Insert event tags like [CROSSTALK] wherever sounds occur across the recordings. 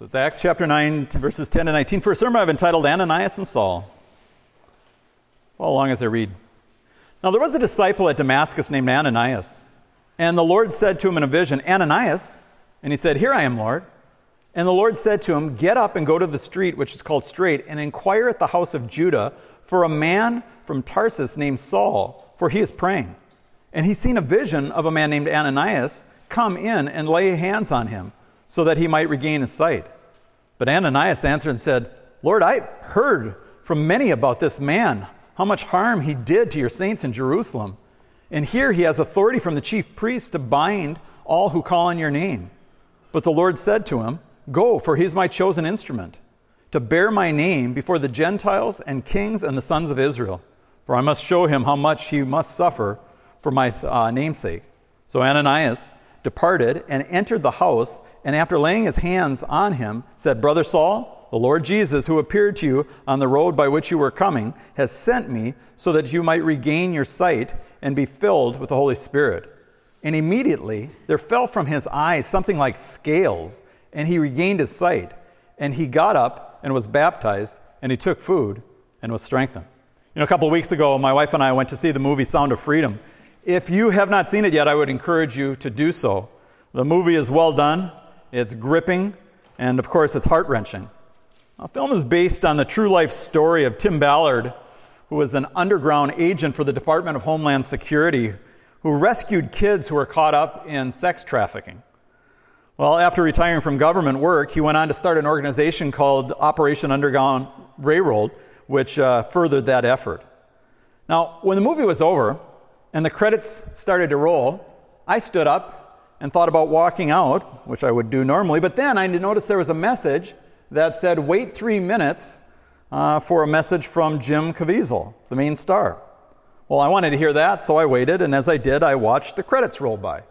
So it's Acts chapter 9, verses 10 to 19. For a sermon I've entitled Ananias and Saul. Follow along as I read. Now there was a disciple at Damascus named Ananias. And the Lord said to him in a vision, Ananias. And he said, Here I am, Lord. And the Lord said to him, Get up and go to the street which is called Straight, and inquire at the house of Judah for a man from Tarsus named Saul, for he is praying. And he's seen a vision of a man named Ananias come in and lay hands on him so that he might regain his sight. But Ananias answered and said, Lord, I heard from many about this man, how much harm he did to your saints in Jerusalem. And here he has authority from the chief priests to bind all who call on your name. But the Lord said to him, Go, for he is my chosen instrument, to bear my name before the Gentiles and kings and the sons of Israel. For I must show him how much he must suffer for my uh, namesake. So Ananias departed and entered the house, and after laying his hands on him, said, Brother Saul, the Lord Jesus, who appeared to you on the road by which you were coming, has sent me so that you might regain your sight and be filled with the Holy Spirit. And immediately there fell from his eyes something like scales, and he regained his sight. And he got up and was baptized, and he took food and was strengthened. You know, a couple of weeks ago, my wife and I went to see the movie Sound of Freedom. If you have not seen it yet, I would encourage you to do so. The movie is well done, it's gripping, and of course, it's heart wrenching. The film is based on the true life story of Tim Ballard, who was an underground agent for the Department of Homeland Security who rescued kids who were caught up in sex trafficking. Well, after retiring from government work, he went on to start an organization called Operation Underground Railroad, which uh, furthered that effort. Now, when the movie was over, and the credits started to roll, I stood up and thought about walking out, which I would do normally, but then I noticed there was a message that said, wait three minutes uh, for a message from Jim Caviezel, the main star. Well, I wanted to hear that, so I waited, and as I did, I watched the credits roll by.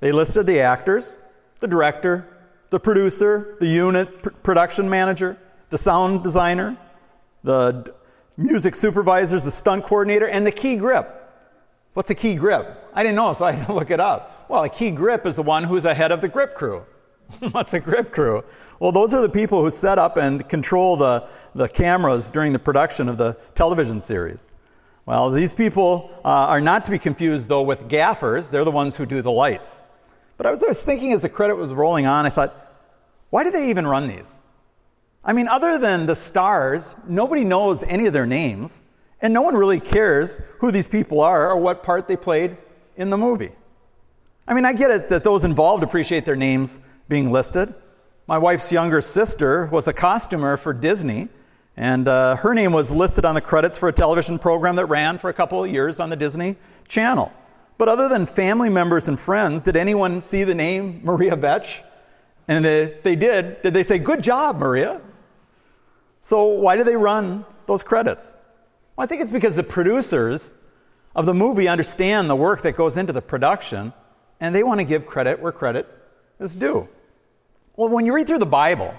They listed the actors, the director, the producer, the unit pr- production manager, the sound designer, the music supervisors, the stunt coordinator, and the key grip. What's a key grip? I didn't know, so I had to look it up. Well, a key grip is the one who's ahead of the grip crew. [LAUGHS] What's a grip crew? Well, those are the people who set up and control the, the cameras during the production of the television series. Well, these people uh, are not to be confused, though, with gaffers. They're the ones who do the lights. But I was, I was thinking as the credit was rolling on, I thought, why do they even run these? I mean, other than the stars, nobody knows any of their names. And no one really cares who these people are or what part they played in the movie. I mean, I get it that those involved appreciate their names being listed. My wife's younger sister was a costumer for Disney, and uh, her name was listed on the credits for a television program that ran for a couple of years on the Disney Channel. But other than family members and friends, did anyone see the name Maria Vetch? And if they did, did they say, Good job, Maria? So why do they run those credits? Well, I think it's because the producers of the movie understand the work that goes into the production, and they want to give credit where credit is due. Well, when you read through the Bible,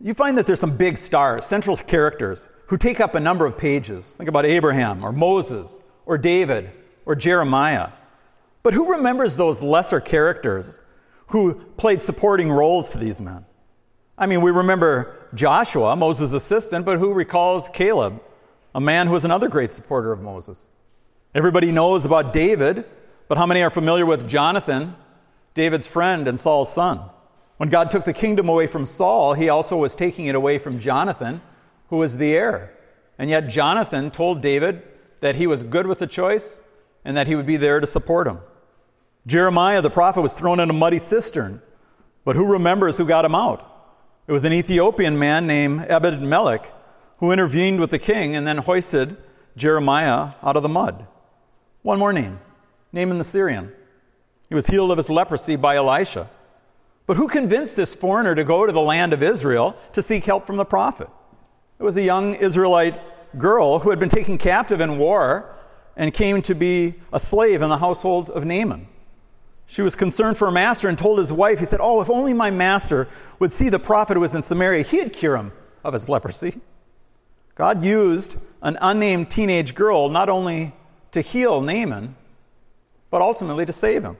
you find that there's some big stars, central characters, who take up a number of pages. Think about Abraham, or Moses, or David, or Jeremiah. But who remembers those lesser characters who played supporting roles to these men? I mean, we remember Joshua, Moses' assistant, but who recalls Caleb, a man who was another great supporter of Moses. Everybody knows about David, but how many are familiar with Jonathan, David's friend and Saul's son? When God took the kingdom away from Saul, he also was taking it away from Jonathan, who was the heir. And yet, Jonathan told David that he was good with the choice and that he would be there to support him. Jeremiah, the prophet, was thrown in a muddy cistern, but who remembers who got him out? It was an Ethiopian man named Ebed Melech who intervened with the king and then hoisted Jeremiah out of the mud. One more name Naaman the Syrian. He was healed of his leprosy by Elisha. But who convinced this foreigner to go to the land of Israel to seek help from the prophet? It was a young Israelite girl who had been taken captive in war and came to be a slave in the household of Naaman. She was concerned for her master and told his wife, he said, Oh, if only my master would see the prophet who was in Samaria, he'd cure him of his leprosy. God used an unnamed teenage girl not only to heal Naaman, but ultimately to save him.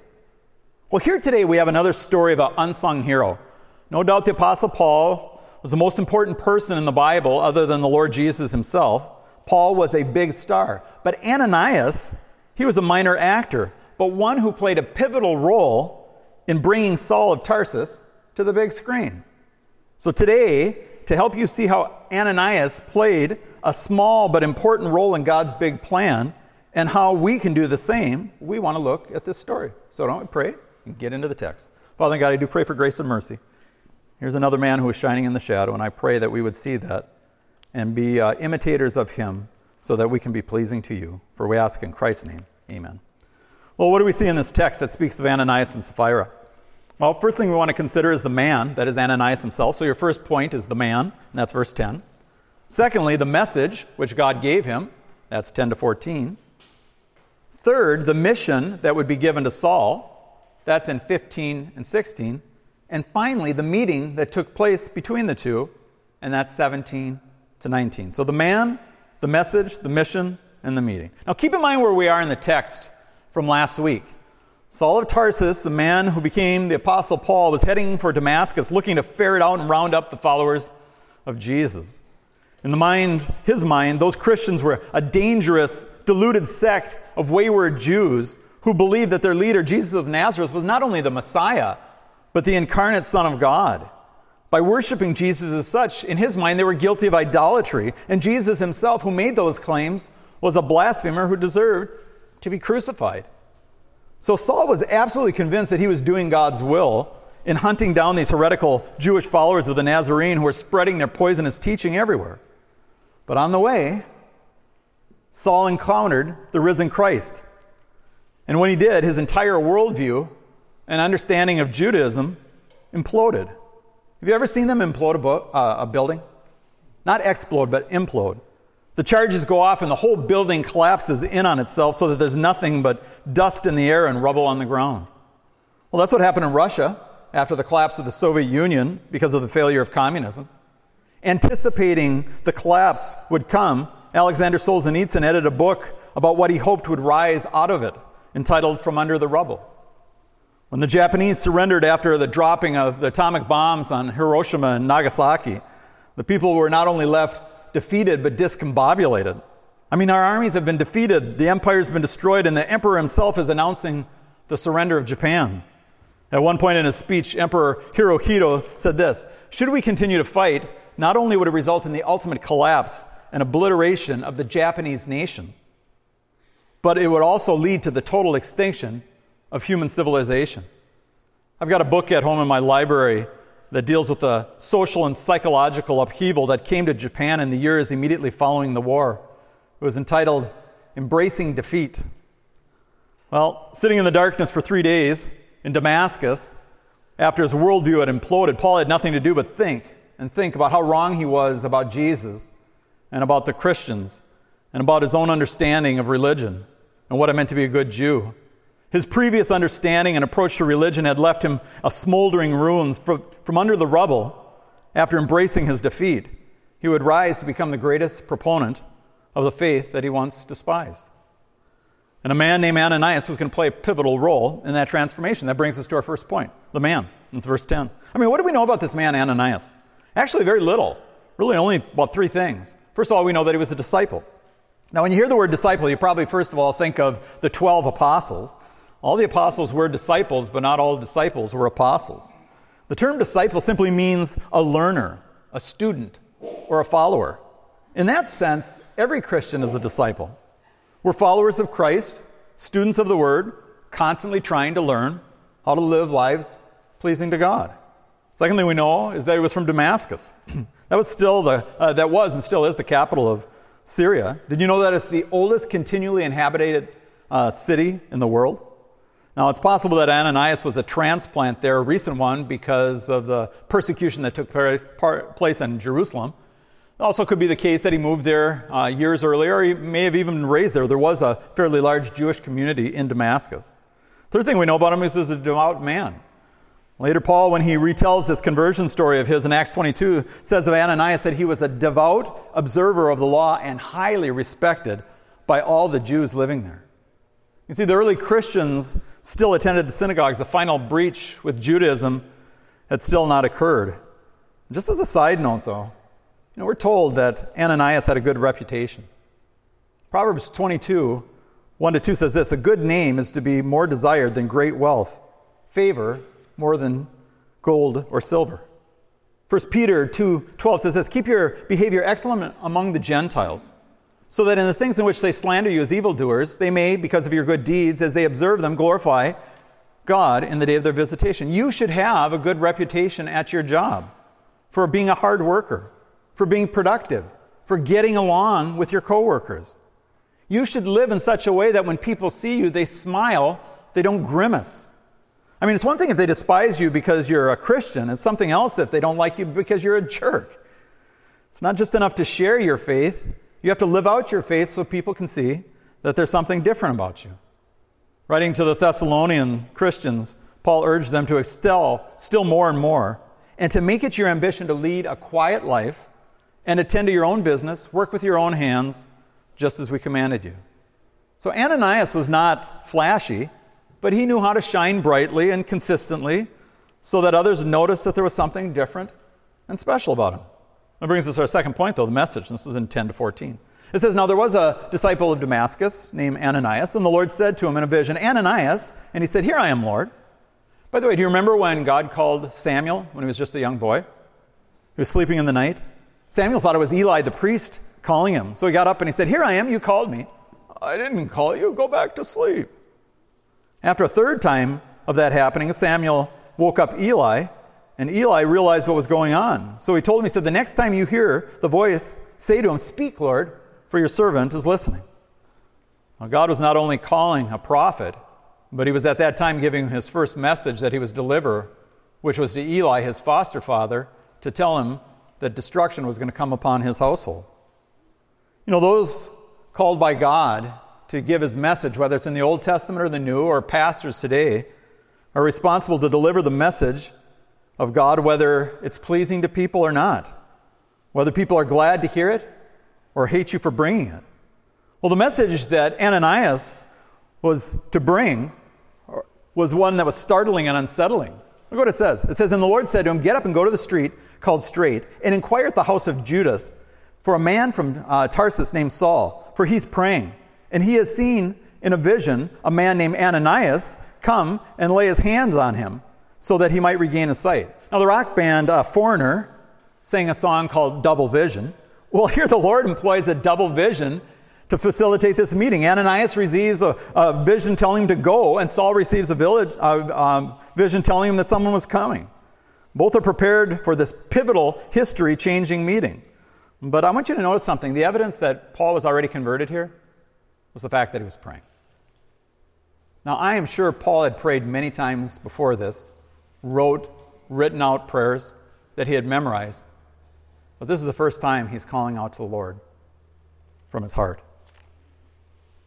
Well, here today we have another story of an unsung hero, No doubt the Apostle Paul was the most important person in the Bible other than the Lord Jesus himself. Paul was a big star. But Ananias, he was a minor actor, but one who played a pivotal role in bringing Saul of Tarsus to the big screen. So today, to help you see how Ananias played a small but important role in God's big plan and how we can do the same, we want to look at this story. So don't we pray and get into the text. Father God, I do pray for grace and mercy. Here's another man who is shining in the shadow, and I pray that we would see that and be uh, imitators of him so that we can be pleasing to you. For we ask in Christ's name. Amen. Well, what do we see in this text that speaks of Ananias and Sapphira? Well, first thing we want to consider is the man, that is Ananias himself. So your first point is the man, and that's verse 10. Secondly, the message which God gave him, that's 10 to 14. Third, the mission that would be given to Saul, that's in 15 and 16. And finally, the meeting that took place between the two, and that's 17 to 19. So the man, the message, the mission, and the meeting. Now keep in mind where we are in the text from last week. Saul of Tarsus, the man who became the Apostle Paul, was heading for Damascus looking to ferret out and round up the followers of Jesus. In the mind, his mind, those Christians were a dangerous, deluded sect of wayward Jews who believed that their leader, Jesus of Nazareth, was not only the Messiah, but the incarnate Son of God. By worshiping Jesus as such, in his mind, they were guilty of idolatry. And Jesus himself, who made those claims, was a blasphemer who deserved to be crucified. So Saul was absolutely convinced that he was doing God's will in hunting down these heretical Jewish followers of the Nazarene who were spreading their poisonous teaching everywhere. But on the way, Saul encountered the risen Christ. And when he did, his entire worldview and understanding of Judaism imploded. Have you ever seen them implode a, uh, a building? Not explode, but implode. The charges go off and the whole building collapses in on itself so that there's nothing but dust in the air and rubble on the ground. Well, that's what happened in Russia after the collapse of the Soviet Union because of the failure of communism. Anticipating the collapse would come, Alexander Solzhenitsyn edited a book about what he hoped would rise out of it, entitled From Under the Rubble. When the Japanese surrendered after the dropping of the atomic bombs on Hiroshima and Nagasaki, the people were not only left defeated but discombobulated. I mean, our armies have been defeated, the empire's been destroyed, and the emperor himself is announcing the surrender of Japan. At one point in his speech, Emperor Hirohito said this Should we continue to fight, not only would it result in the ultimate collapse and obliteration of the Japanese nation, but it would also lead to the total extinction of human civilization. I've got a book at home in my library that deals with the social and psychological upheaval that came to Japan in the years immediately following the war. It was entitled Embracing Defeat. Well, sitting in the darkness for three days in Damascus, after his worldview had imploded, Paul had nothing to do but think and think about how wrong he was about Jesus and about the Christians and about his own understanding of religion and what it meant to be a good Jew. His previous understanding and approach to religion had left him a smoldering ruins from, under the rubble after embracing his defeat. He would rise to become the greatest proponent of the faith that he once despised. And a man named Ananias was going to play a pivotal role in that transformation. That brings us to our first point the man. It's verse 10. I mean, what do we know about this man, Ananias? Actually, very little. Really, only about three things. First of all, we know that he was a disciple. Now, when you hear the word disciple, you probably first of all think of the 12 apostles. All the apostles were disciples, but not all disciples were apostles. The term disciple simply means a learner, a student, or a follower. In that sense, every Christian is a disciple. We're followers of Christ, students of the Word, constantly trying to learn how to live lives pleasing to God. Second thing we know is that he was from Damascus. [CLEARS THROAT] that was still the uh, that was and still is the capital of Syria. Did you know that it's the oldest continually inhabited uh, city in the world? Now, it's possible that Ananias was a transplant there, a recent one, because of the persecution that took place in Jerusalem. It also could be the case that he moved there uh, years earlier, he may have even been raised there. There was a fairly large Jewish community in Damascus. Third thing we know about him is he's a devout man. Later, Paul, when he retells this conversion story of his in Acts 22, says of Ananias that he was a devout observer of the law and highly respected by all the Jews living there. You see, the early Christians still attended the synagogues. The final breach with Judaism had still not occurred. Just as a side note, though, you know, we're told that Ananias had a good reputation. Proverbs 22, 1 to 2 says this A good name is to be more desired than great wealth, favor more than gold or silver. 1 Peter 2 12 says this Keep your behavior excellent among the Gentiles, so that in the things in which they slander you as evildoers, they may, because of your good deeds, as they observe them, glorify God in the day of their visitation. You should have a good reputation at your job for being a hard worker, for being productive, for getting along with your coworkers. You should live in such a way that when people see you, they smile, they don't grimace. I mean, it's one thing if they despise you because you're a Christian, it's something else if they don't like you because you're a jerk. It's not just enough to share your faith, you have to live out your faith so people can see that there's something different about you. Writing to the Thessalonian Christians, Paul urged them to excel still more and more and to make it your ambition to lead a quiet life and attend to your own business, work with your own hands, just as we commanded you. So Ananias was not flashy, but he knew how to shine brightly and consistently so that others noticed that there was something different and special about him. That brings us to our second point, though, the message. This is in 10 to 14. It says, Now there was a disciple of Damascus named Ananias, and the Lord said to him in a vision, Ananias, and he said, Here I am, Lord. By the way, do you remember when God called Samuel when he was just a young boy? He was sleeping in the night. Samuel thought it was Eli the priest calling him. So he got up and he said, Here I am, you called me. I didn't call you, go back to sleep. After a third time of that happening, Samuel woke up Eli, and Eli realized what was going on. So he told him, He said, The next time you hear the voice, say to him, Speak, Lord, for your servant is listening. Now, God was not only calling a prophet, but he was at that time giving his first message that he was deliver, which was to Eli, his foster father, to tell him that destruction was going to come upon his household. You know, those called by God to give his message, whether it's in the Old Testament or the New, or pastors today, are responsible to deliver the message of God, whether it's pleasing to people or not, whether people are glad to hear it or hate you for bringing it. Well, the message that Ananias was to bring was one that was startling and unsettling. Look what it says. It says, And the Lord said to him, Get up and go to the street called Straight, and inquire at the house of Judas for a man from uh, Tarsus named Saul, for he's praying. And he has seen in a vision a man named Ananias come and lay his hands on him so that he might regain his sight. Now, the rock band uh, Foreigner sang a song called Double Vision. Well, here the Lord employs a double vision to facilitate this meeting. Ananias receives a, a vision telling him to go, and Saul receives a village, uh, um, vision telling him that someone was coming. Both are prepared for this pivotal, history changing meeting. But I want you to notice something. The evidence that Paul was already converted here was the fact that he was praying. Now, I am sure Paul had prayed many times before this, wrote, written out prayers that he had memorized. But this is the first time he's calling out to the Lord from his heart.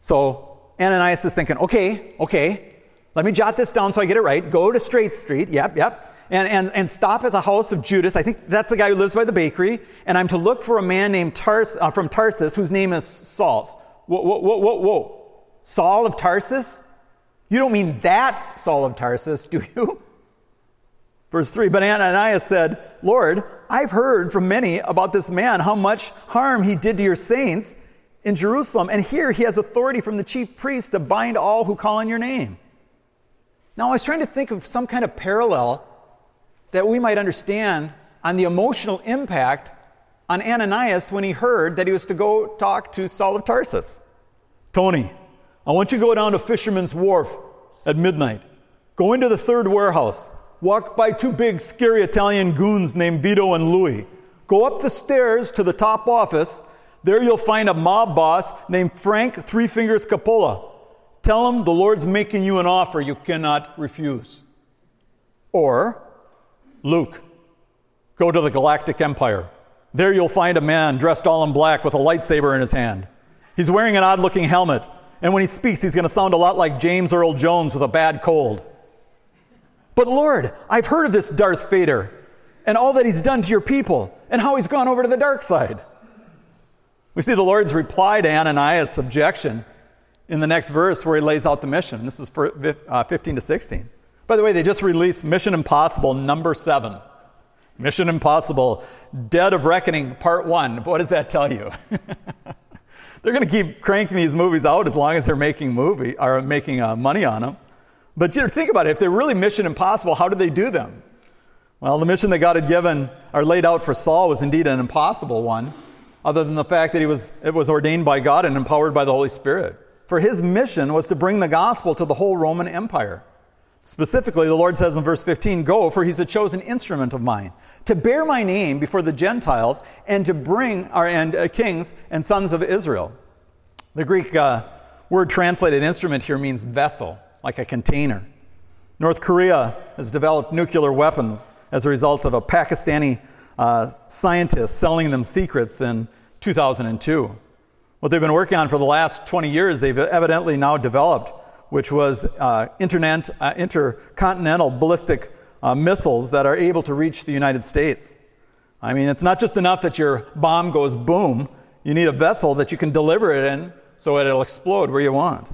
So Ananias is thinking, okay, okay, let me jot this down so I get it right. Go to Straight Street, yep, yep, and, and, and stop at the house of Judas. I think that's the guy who lives by the bakery. And I'm to look for a man named Tars, uh, from Tarsus whose name is Saul. Whoa, whoa, whoa, whoa, whoa. Saul of Tarsus? You don't mean that Saul of Tarsus, do you? Verse 3 But Ananias said, Lord, I've heard from many about this man, how much harm he did to your saints in Jerusalem, and here he has authority from the chief priest to bind all who call on your name. Now, I was trying to think of some kind of parallel that we might understand on the emotional impact on Ananias when he heard that he was to go talk to Saul of Tarsus. Tony, I want you to go down to Fisherman's Wharf at midnight. Go into the third warehouse. Walk by two big, scary Italian goons named Vito and Louis. Go up the stairs to the top office there you'll find a mob boss named Frank Three Fingers Capola. Tell him the Lord's making you an offer you cannot refuse. Or, Luke, go to the Galactic Empire. There you'll find a man dressed all in black with a lightsaber in his hand. He's wearing an odd looking helmet, and when he speaks, he's going to sound a lot like James Earl Jones with a bad cold. But Lord, I've heard of this Darth Vader and all that he's done to your people and how he's gone over to the dark side. We see the Lord's reply to Ananias' objection in the next verse where he lays out the mission. This is for, uh, 15 to 16. By the way, they just released Mission Impossible number seven. Mission Impossible Dead of Reckoning Part One. What does that tell you? [LAUGHS] they're going to keep cranking these movies out as long as they're making movie or making uh, money on them. But think about it. If they're really Mission Impossible, how did they do them? Well, the mission that God had given or laid out for Saul was indeed an impossible one, other than the fact that he was, it was ordained by God and empowered by the Holy Spirit. For his mission was to bring the gospel to the whole Roman Empire. Specifically, the Lord says in verse 15, Go, for he's a chosen instrument of mine, to bear my name before the Gentiles and to bring our and, uh, kings and sons of Israel. The Greek uh, word translated instrument here means vessel, like a container. North Korea has developed nuclear weapons as a result of a Pakistani uh, scientist selling them secrets in 2002. What they've been working on for the last 20 years, they've evidently now developed which was uh, internet, uh, intercontinental ballistic uh, missiles that are able to reach the United States. I mean, it's not just enough that your bomb goes boom, you need a vessel that you can deliver it in so it'll explode where you want.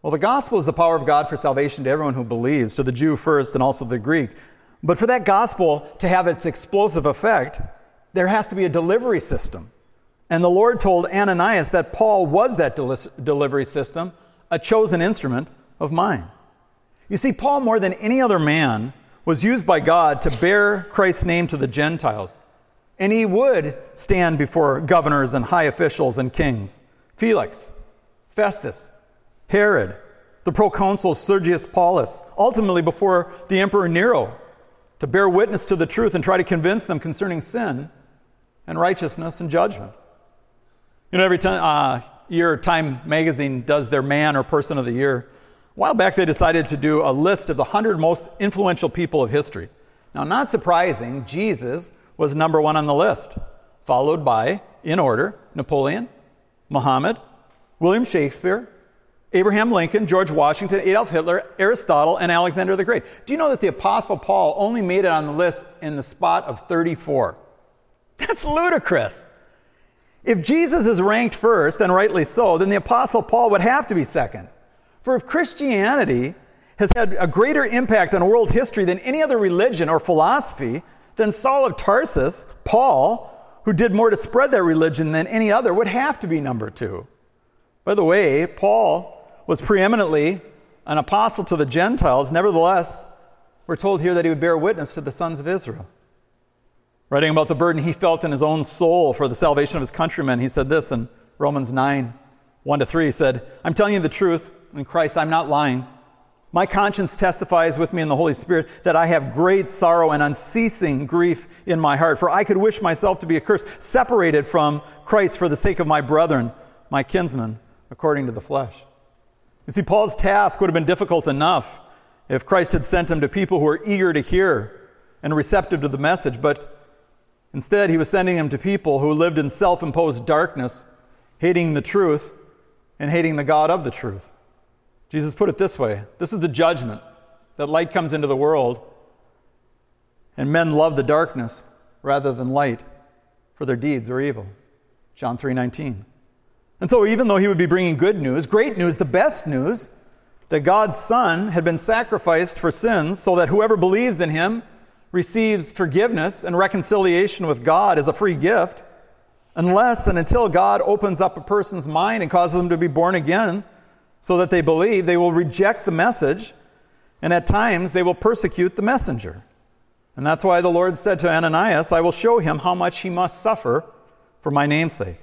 Well, the gospel is the power of God for salvation to everyone who believes, to the Jew first and also the Greek. But for that gospel to have its explosive effect, there has to be a delivery system. And the Lord told Ananias that Paul was that del- delivery system a chosen instrument of mine. You see, Paul, more than any other man, was used by God to bear Christ's name to the Gentiles. And he would stand before governors and high officials and kings Felix, Festus, Herod, the proconsul Sergius Paulus, ultimately before the Emperor Nero, to bear witness to the truth and try to convince them concerning sin and righteousness and judgment. You know, every time, uh, year Time magazine does their man or person of the year, a while back they decided to do a list of the 100 most influential people of history. Now, not surprising, Jesus was number one on the list, followed by, in order, Napoleon, Muhammad, William Shakespeare, Abraham Lincoln, George Washington, Adolf Hitler, Aristotle, and Alexander the Great. Do you know that the Apostle Paul only made it on the list in the spot of 34? That's ludicrous. If Jesus is ranked first, and rightly so, then the Apostle Paul would have to be second. For if Christianity has had a greater impact on world history than any other religion or philosophy, then Saul of Tarsus, Paul, who did more to spread that religion than any other, would have to be number two. By the way, Paul was preeminently an apostle to the Gentiles. Nevertheless, we're told here that he would bear witness to the sons of Israel. Writing about the burden he felt in his own soul for the salvation of his countrymen, he said this in Romans 9 1 to 3. He said, I'm telling you the truth in Christ, I'm not lying. My conscience testifies with me in the Holy Spirit that I have great sorrow and unceasing grief in my heart, for I could wish myself to be accursed, separated from Christ for the sake of my brethren, my kinsmen, according to the flesh. You see, Paul's task would have been difficult enough if Christ had sent him to people who were eager to hear and receptive to the message, but Instead, he was sending him to people who lived in self imposed darkness, hating the truth and hating the God of the truth. Jesus put it this way this is the judgment that light comes into the world, and men love the darkness rather than light, for their deeds are evil. John 3:19. And so even though he would be bringing good news, great news, the best news, that God's son had been sacrificed for sins so that whoever believes in him receives forgiveness and reconciliation with God as a free gift, unless and until God opens up a person's mind and causes them to be born again so that they believe, they will reject the message, and at times they will persecute the messenger. And that's why the Lord said to Ananias, I will show him how much he must suffer for my namesake.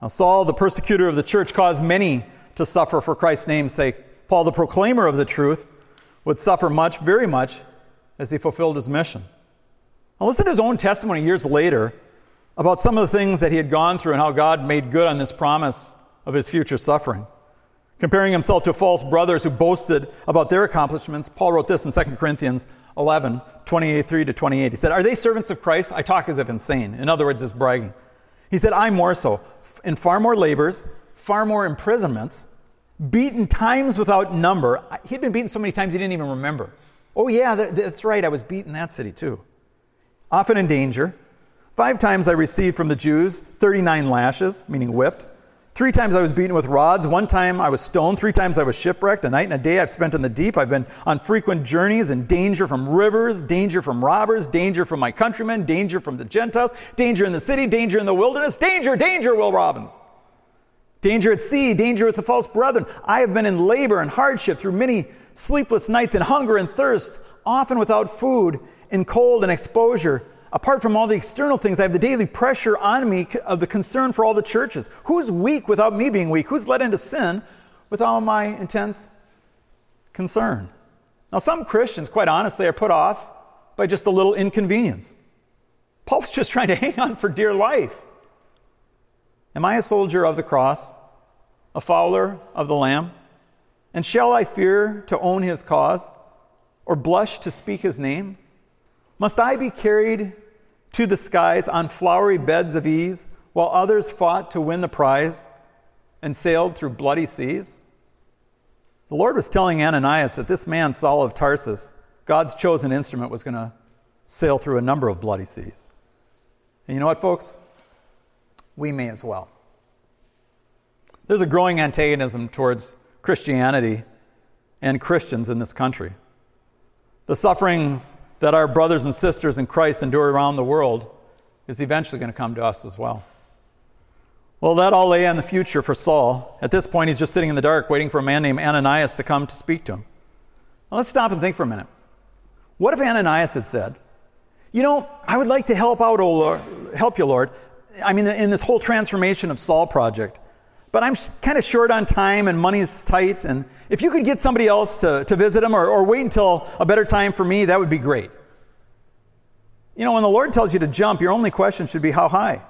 Now, Saul, the persecutor of the church, caused many to suffer for Christ's namesake. Paul, the proclaimer of the truth, would suffer much, very much, as he fulfilled his mission. Now, listen to his own testimony years later about some of the things that he had gone through and how God made good on this promise of his future suffering. Comparing himself to false brothers who boasted about their accomplishments, Paul wrote this in 2 Corinthians 11, 28 3 to 28. He said, Are they servants of Christ? I talk as if insane. In other words, it's bragging. He said, I'm more so, in far more labors, far more imprisonments, beaten times without number. He'd been beaten so many times he didn't even remember. Oh, yeah, that's right. I was beaten in that city too. Often in danger. Five times I received from the Jews 39 lashes, meaning whipped. Three times I was beaten with rods. One time I was stoned. Three times I was shipwrecked. A night and a day I've spent in the deep. I've been on frequent journeys in danger from rivers, danger from robbers, danger from my countrymen, danger from the Gentiles, danger in the city, danger in the wilderness, danger, danger, Will Robinson. Danger at sea, danger with the false brethren. I have been in labor and hardship through many sleepless nights in hunger and thirst, often without food, in cold and exposure apart from all the external things, I have the daily pressure on me of the concern for all the churches. Who's weak without me being weak? Who's led into sin with all my intense concern? Now, some Christians, quite honestly, are put off by just a little inconvenience. Paul's [LAUGHS] just trying to hang on for dear life. Am I a soldier of the cross, a follower of the Lamb? And shall I fear to own his cause, or blush to speak his name? Must I be carried to the skies on flowery beds of ease, while others fought to win the prize and sailed through bloody seas? The Lord was telling Ananias that this man, Saul of Tarsus, God's chosen instrument, was going to sail through a number of bloody seas. And you know what, folks? We may as well. There's a growing antagonism towards Christianity and Christians in this country. The sufferings that our brothers and sisters in Christ endure around the world is eventually going to come to us as well. Well, that all lay in the future for Saul. At this point, he's just sitting in the dark waiting for a man named Ananias to come to speak to him. Now, let's stop and think for a minute. What if Ananias had said, You know, I would like to help out, oh Lord, help you, Lord. I mean, in this whole transformation of Saul project. But I'm kind of short on time and money's tight. And if you could get somebody else to, to visit him or, or wait until a better time for me, that would be great. You know, when the Lord tells you to jump, your only question should be how high?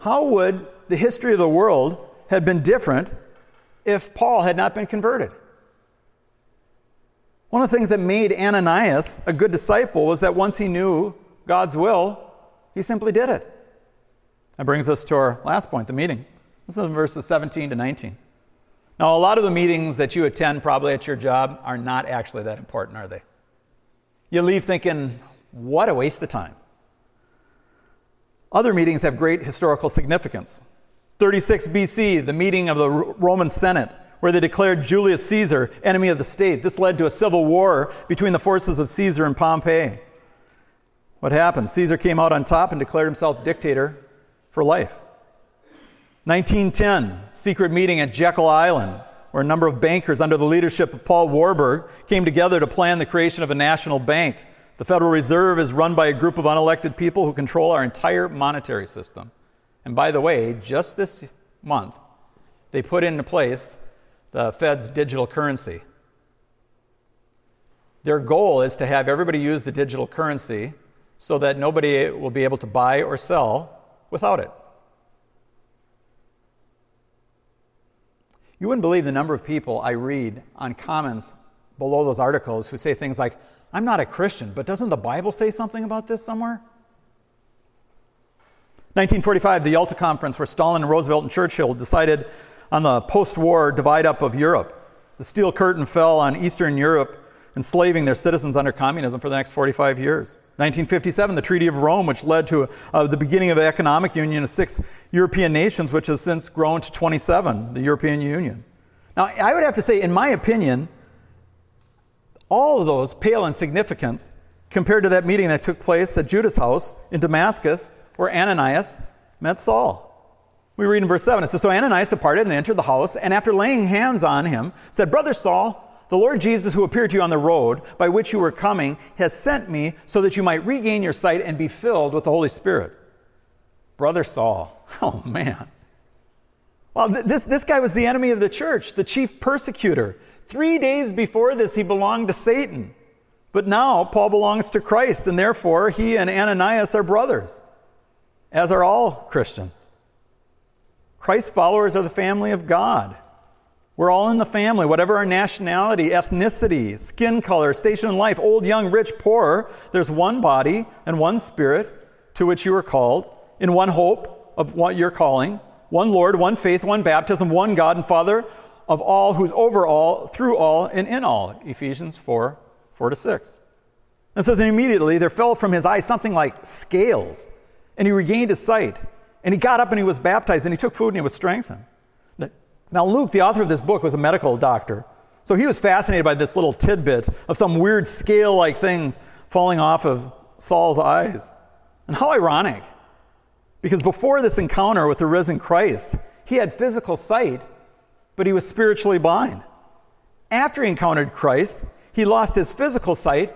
How would the history of the world have been different if Paul had not been converted? One of the things that made Ananias a good disciple was that once he knew God's will, he simply did it. That brings us to our last point the meeting. This is verses 17 to 19. Now, a lot of the meetings that you attend, probably at your job, are not actually that important, are they? You leave thinking, what a waste of time. Other meetings have great historical significance. 36 BC, the meeting of the Roman Senate, where they declared Julius Caesar enemy of the state. This led to a civil war between the forces of Caesar and Pompey. What happened? Caesar came out on top and declared himself dictator for life. 1910, secret meeting at Jekyll Island, where a number of bankers under the leadership of Paul Warburg came together to plan the creation of a national bank. The Federal Reserve is run by a group of unelected people who control our entire monetary system. And by the way, just this month, they put into place the Fed's digital currency. Their goal is to have everybody use the digital currency so that nobody will be able to buy or sell without it. You wouldn't believe the number of people I read on comments below those articles who say things like, I'm not a Christian, but doesn't the Bible say something about this somewhere? 1945, the Yalta Conference, where Stalin and Roosevelt and Churchill decided on the post war divide up of Europe. The steel curtain fell on Eastern Europe enslaving their citizens under communism for the next 45 years. 1957, the Treaty of Rome, which led to uh, the beginning of economic union of six European nations, which has since grown to 27, the European Union. Now, I would have to say, in my opinion, all of those pale in significance compared to that meeting that took place at Judas' house in Damascus, where Ananias met Saul. We read in verse 7, it says, So Ananias departed and entered the house, and after laying hands on him, said, Brother Saul, the Lord Jesus, who appeared to you on the road by which you were coming, has sent me so that you might regain your sight and be filled with the Holy Spirit. Brother Saul. [LAUGHS] Oh, man. Well, this, this guy was the enemy of the church, the chief persecutor. Three days before this, he belonged to Satan. But now, Paul belongs to Christ, and therefore, he and Ananias are brothers, as are all Christians. Christ's followers are the family of God. We're all in the family, whatever our nationality, ethnicity, skin color, station in life, old, young, rich, poor. There's one body and one spirit to which you are called, in one hope of what you're calling, one Lord, one faith, one baptism, one God and Father of all, who's over all, through all, and in all. Ephesians 4 4 to 6. And says, and immediately there fell from his eyes something like scales, and he regained his sight And he got up and he was baptized and he took food and he was strengthened. Now, Luke, the author of this book, was a medical doctor. So he was fascinated by this little tidbit of some weird scale like things falling off of Saul's eyes. And how ironic. Because before this encounter with the risen Christ, he had physical sight, but he was spiritually blind. After he encountered Christ, he lost his physical sight,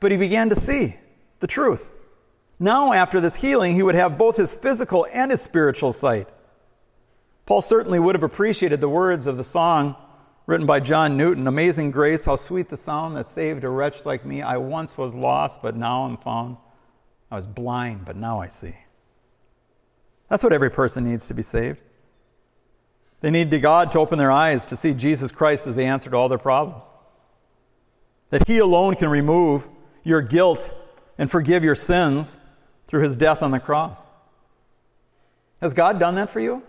but he began to see the truth. Now, after this healing, he would have both his physical and his spiritual sight. Paul certainly would have appreciated the words of the song written by John Newton Amazing Grace, how sweet the sound that saved a wretch like me. I once was lost, but now I'm found. I was blind, but now I see. That's what every person needs to be saved. They need God to open their eyes to see Jesus Christ as the answer to all their problems. That He alone can remove your guilt and forgive your sins through His death on the cross. Has God done that for you?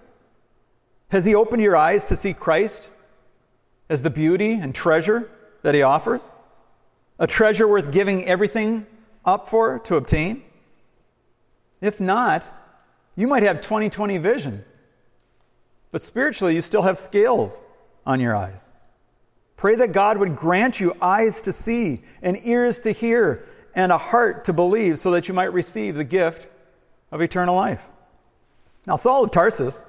Has He opened your eyes to see Christ as the beauty and treasure that He offers? A treasure worth giving everything up for to obtain? If not, you might have 20 20 vision, but spiritually, you still have scales on your eyes. Pray that God would grant you eyes to see, and ears to hear, and a heart to believe so that you might receive the gift of eternal life. Now, Saul of Tarsus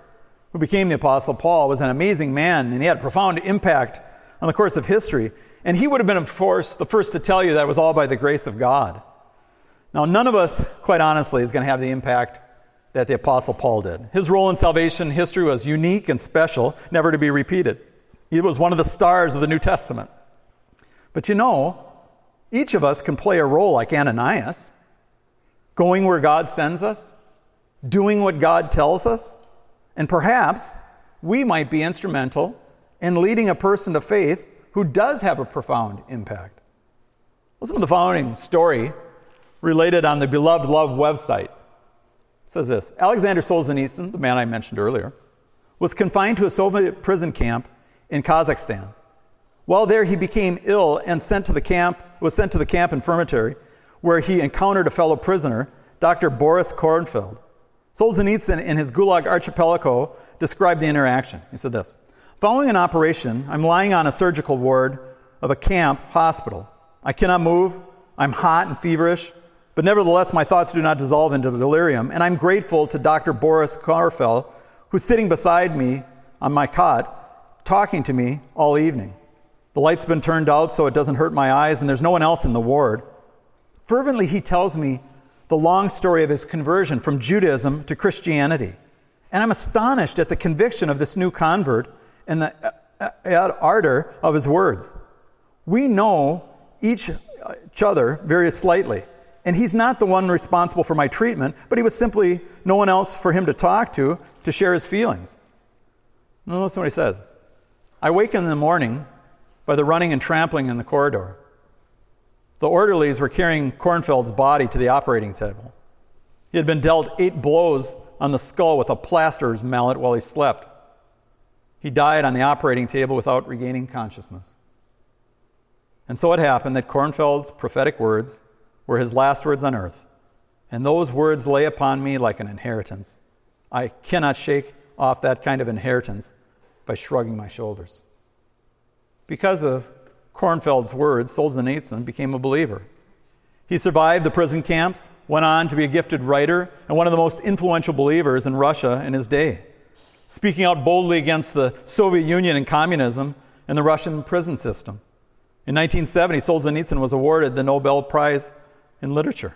who became the Apostle Paul, was an amazing man, and he had a profound impact on the course of history. And he would have been, of course, the first to tell you that it was all by the grace of God. Now, none of us, quite honestly, is going to have the impact that the Apostle Paul did. His role in salvation history was unique and special, never to be repeated. He was one of the stars of the New Testament. But you know, each of us can play a role like Ananias, going where God sends us, doing what God tells us, and perhaps we might be instrumental in leading a person to faith who does have a profound impact. Listen to the following story related on the Beloved Love website. It says this Alexander Solzhenitsyn, the man I mentioned earlier, was confined to a Soviet prison camp in Kazakhstan. While there, he became ill and sent to the camp, was sent to the camp infirmary, where he encountered a fellow prisoner, Dr. Boris Kornfeld. Solzhenitsyn, in his Gulag Archipelago, described the interaction. He said this Following an operation, I'm lying on a surgical ward of a camp hospital. I cannot move. I'm hot and feverish, but nevertheless, my thoughts do not dissolve into delirium. And I'm grateful to Dr. Boris Kornfeld, who's sitting beside me on my cot, talking to me all evening. The light's been turned out so it doesn't hurt my eyes, and there's no one else in the ward. Fervently, he tells me the long story of his conversion from Judaism to Christianity. And I'm astonished at the conviction of this new convert and the uh, uh, ardor of his words. We know each, each other very slightly. And he's not the one responsible for my treatment, but he was simply no one else for him to talk to to share his feelings. To what he says. I wake in the morning by the running and trampling in the corridor. The orderlies were carrying Kornfeld's body to the operating table. He had been dealt eight blows on the skull with a plasterer's mallet while he slept. He died on the operating table without regaining consciousness. And so it happened that Kornfeld's prophetic words were his last words on earth. And those words lay upon me like an inheritance. I cannot shake off that kind of inheritance by shrugging my shoulders. Because of Kornfeld's words, Solzhenitsyn became a believer. He survived the prison camps, went on to be a gifted writer, and one of the most influential believers in Russia in his day, speaking out boldly against the Soviet Union and communism and the Russian prison system. In 1970, Solzhenitsyn was awarded the Nobel Prize in Literature.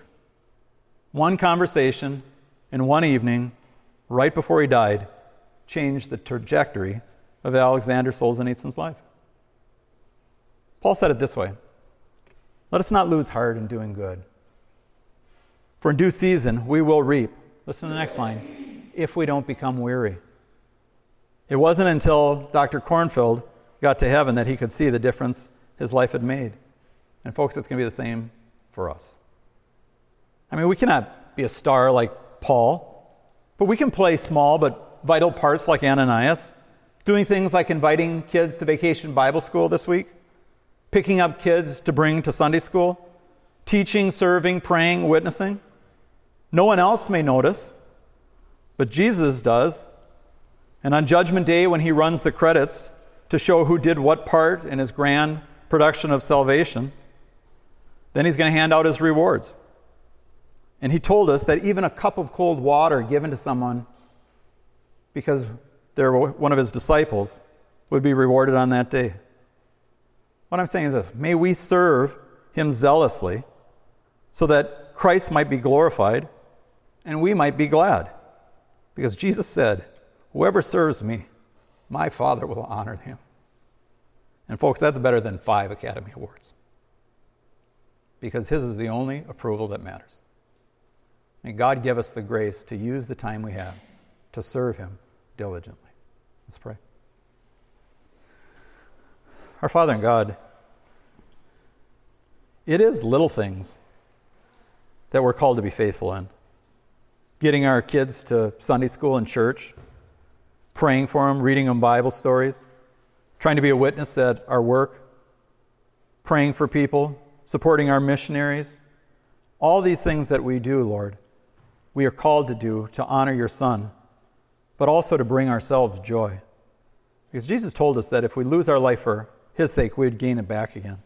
One conversation in one evening, right before he died, changed the trajectory of Alexander Solzhenitsyn's life. Paul said it this way Let us not lose heart in doing good. For in due season we will reap. Listen to the next line if we don't become weary. It wasn't until Dr. Kornfeld got to heaven that he could see the difference his life had made. And, folks, it's going to be the same for us. I mean, we cannot be a star like Paul, but we can play small but vital parts like Ananias, doing things like inviting kids to vacation Bible school this week, picking up kids to bring to Sunday school, teaching, serving, praying, witnessing. No one else may notice, But Jesus does. And on Judgment Day, when he runs the credits to show who did what part in his grand production of salvation, then he's going to hand out his rewards. And he told us that even a cup of cold water given to someone because they're one of his disciples would be rewarded on that day. What I'm saying is this may we serve him zealously so that Christ might be glorified and we might be glad. Because Jesus said, Whoever serves me, my Father will honor him. And, folks, that's better than five Academy Awards. Because his is the only approval that matters. May God give us the grace to use the time we have to serve him diligently. Let's pray. Our Father in God, it is little things that we're called to be faithful in. Getting our kids to Sunday school and church, praying for them, reading them Bible stories, trying to be a witness at our work, praying for people, supporting our missionaries. All these things that we do, Lord, we are called to do to honor your Son, but also to bring ourselves joy. Because Jesus told us that if we lose our life for his sake, we'd gain it back again.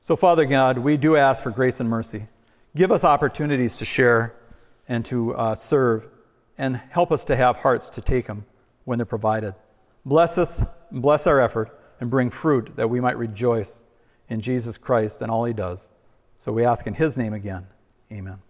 So, Father God, we do ask for grace and mercy. Give us opportunities to share and to uh, serve, and help us to have hearts to take them when they're provided. Bless us, bless our effort, and bring fruit that we might rejoice in Jesus Christ and all he does. So we ask in his name again. Amen.